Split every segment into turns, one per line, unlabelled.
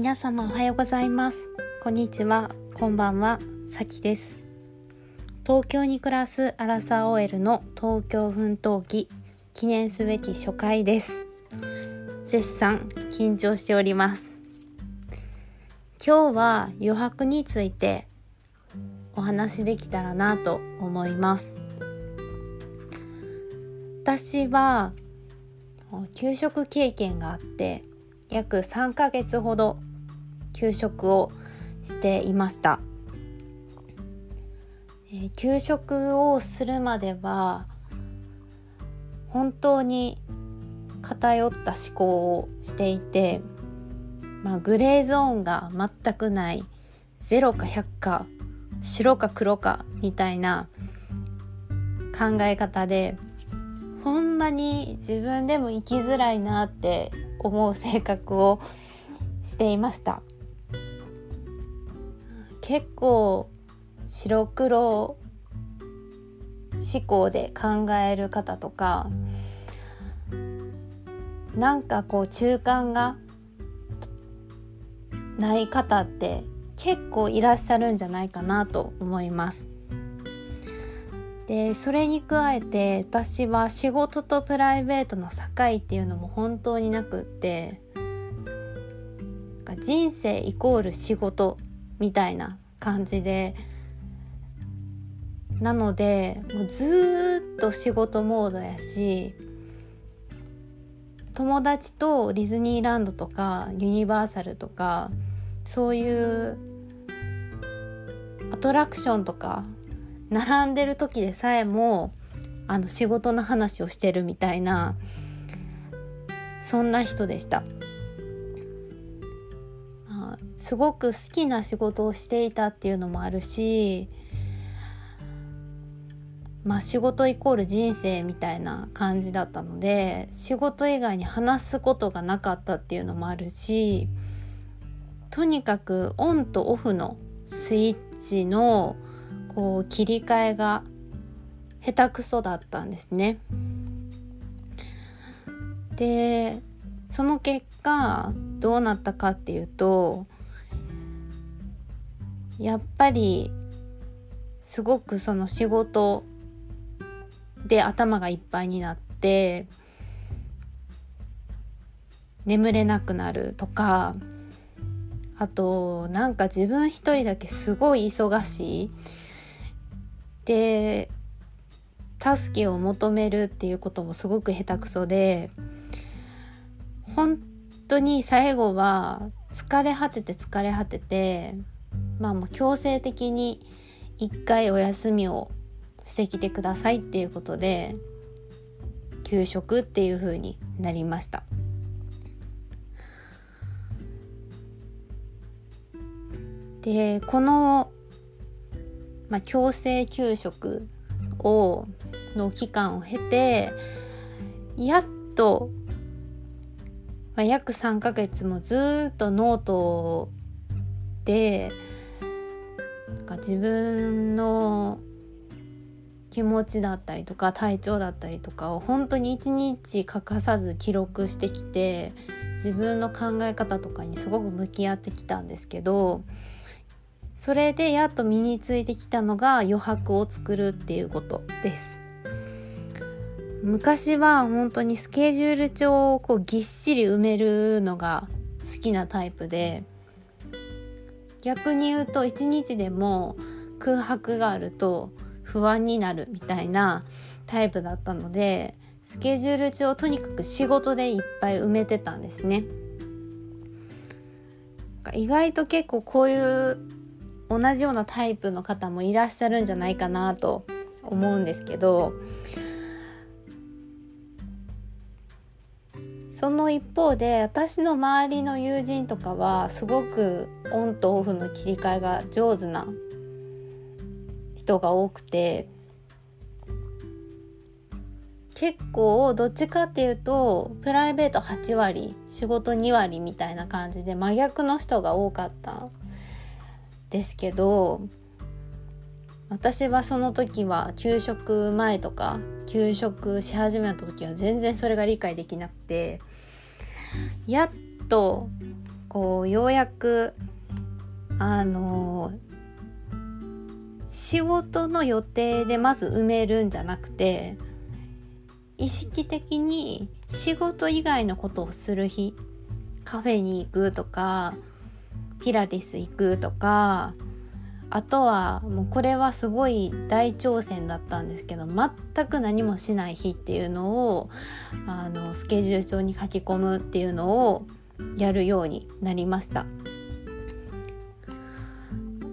皆様おはようございます。こんにちは。こんばんは。さきです。東京に暮らすアラサー OL の東京奮闘記記念すべき初回です。絶賛緊張しております。今日は余白についてお話できたらなと思います。私は給食経験があって約3ヶ月ほど給食をしていました、えー、給食をするまでは本当に偏った思考をしていて、まあ、グレーゾーンが全くない0か100か白か黒かみたいな考え方でほんまに自分でも生きづらいなって思う性格をしていました。結構白黒思考で考える方とかなんかこう中間がない方って結構いらっしゃるんじゃないかなと思います。でそれに加えて私は仕事とプライベートの境っていうのも本当になくって人生イコール仕事みたいな感じでなのでもうずっと仕事モードやし友達とディズニーランドとかユニバーサルとかそういうアトラクションとか並んでる時でさえもあの仕事の話をしてるみたいなそんな人でした。すごく好きな仕事をしていたっていうのもあるしまあ仕事イコール人生みたいな感じだったので仕事以外に話すことがなかったっていうのもあるしとにかくオンとオフのスイッチのこう切り替えが下手くそだったんですね。でその結果どうなったかっていうとやっぱりすごくその仕事で頭がいっぱいになって眠れなくなるとかあとなんか自分一人だけすごい忙しい。で助けを求めるっていうこともすごく下手くそで本当に最後は疲れ果てて疲れ果ててまあもう強制的に一回お休みをしてきてくださいっていうことで給食っていう風になりました。でこの、まあ、強制給食をの期間を経てやっと、まあ、約3ヶ月もずっとノートでか自分の気持ちだったりとか体調だったりとかを本当に一日欠かさず記録してきて自分の考え方とかにすごく向き合ってきたんですけどそれでやっと身についてきたのが余白を作るっていうことです。昔は本当にスケジュール帳をこうぎっしり埋めるのが好きなタイプで逆に言うと一日でも空白があると不安になるみたいなタイプだったのでスケジュール帳とにかく仕事でいっぱい埋めてたんですね。意外と結構こういう同じようなタイプの方もいらっしゃるんじゃないかなと思うんですけどその一方で私の周りの友人とかはすごくオンとオフの切り替えが上手な人が多くて結構どっちかっていうとプライベート8割仕事2割みたいな感じで真逆の人が多かったんですけど私はその時は給食前とか休職し始めた時は全然それが理解できなくてやっとこうようやくあの仕事の予定でまず埋めるんじゃなくて意識的に仕事以外のことをする日カフェに行くとかピラティス行くとかあとはもうこれはすごい大挑戦だったんですけど全く何もしない日っていうのをあのスケジュール帳に書き込むっていうのをやるようになりました。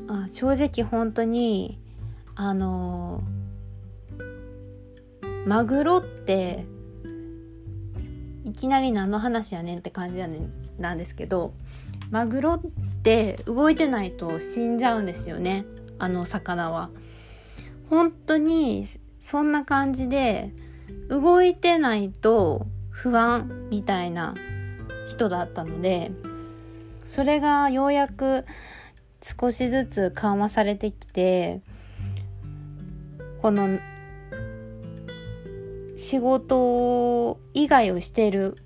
あ正直本当にあのマグロっていきなり何の話やねんって感じやねんなんですけどマグロって動いてないと死んじゃうんですよねあの魚は。本当にそんな感じで動いてないと不安みたいな人だったのでそれがようやく少しずつ緩和されてきてこの仕事以外をしている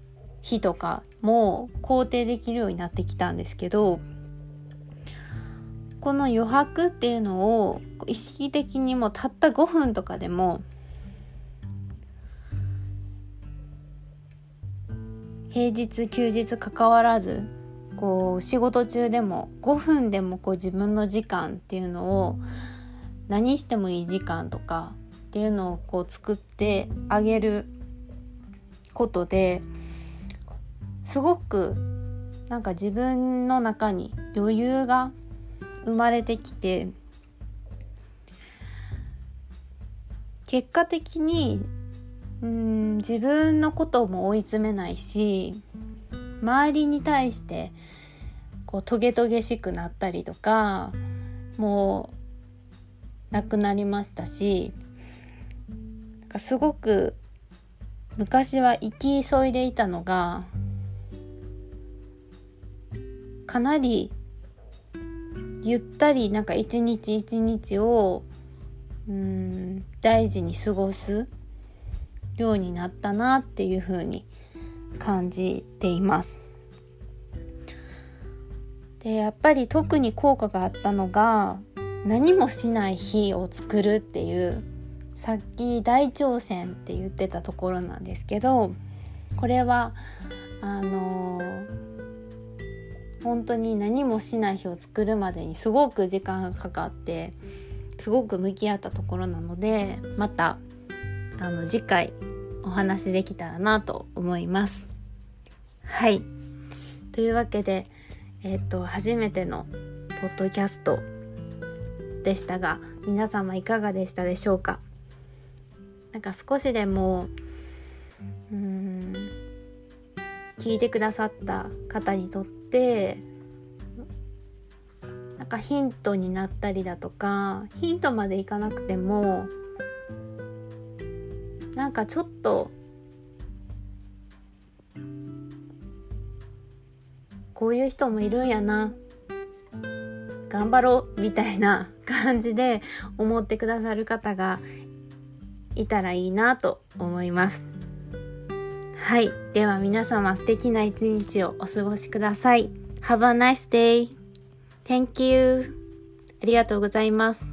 日とかも肯定できるようになってきたんですけどこの余白っていうのを意識的にもたった5分とかでも平日休日関わらずこう仕事中でも5分でもこう自分の時間っていうのを何してもいい時間とかっていうのをこう作ってあげることですごくなんか自分の中に余裕が生まれてきて結果的にうん自分のことも追い詰めないし周りに対してこうトゲトゲしくなったりとかもうなくなりましたしなんかすごく昔は生き急いでいたのがかなりゆったりなんか一日一日をうん大事に過ごすようになったなっていうふうに感じています。でやっぱり特に効果があったのが何もしない日を作るっていうさっき大挑戦って言ってたところなんですけどこれはあのー、本当に何もしない日を作るまでにすごく時間がかかってすごく向き合ったところなのでまたあの次回お話できたらなと思います。はいというわけで、えっ、と初めてのポッドキャストでしたが皆様いかがでしたでしょうか？なんか少しでもうん聞いてくださった方にとってなんかヒントになったりだとかヒントまでいかなくてもなんかちょっとこういう人もいるんやな頑張ろうみたいな感じで思ってくださる方がいたらいいなと思います。はい。では皆様素敵な一日をお過ごしください。Have a nice day Thank you ありがとうございます。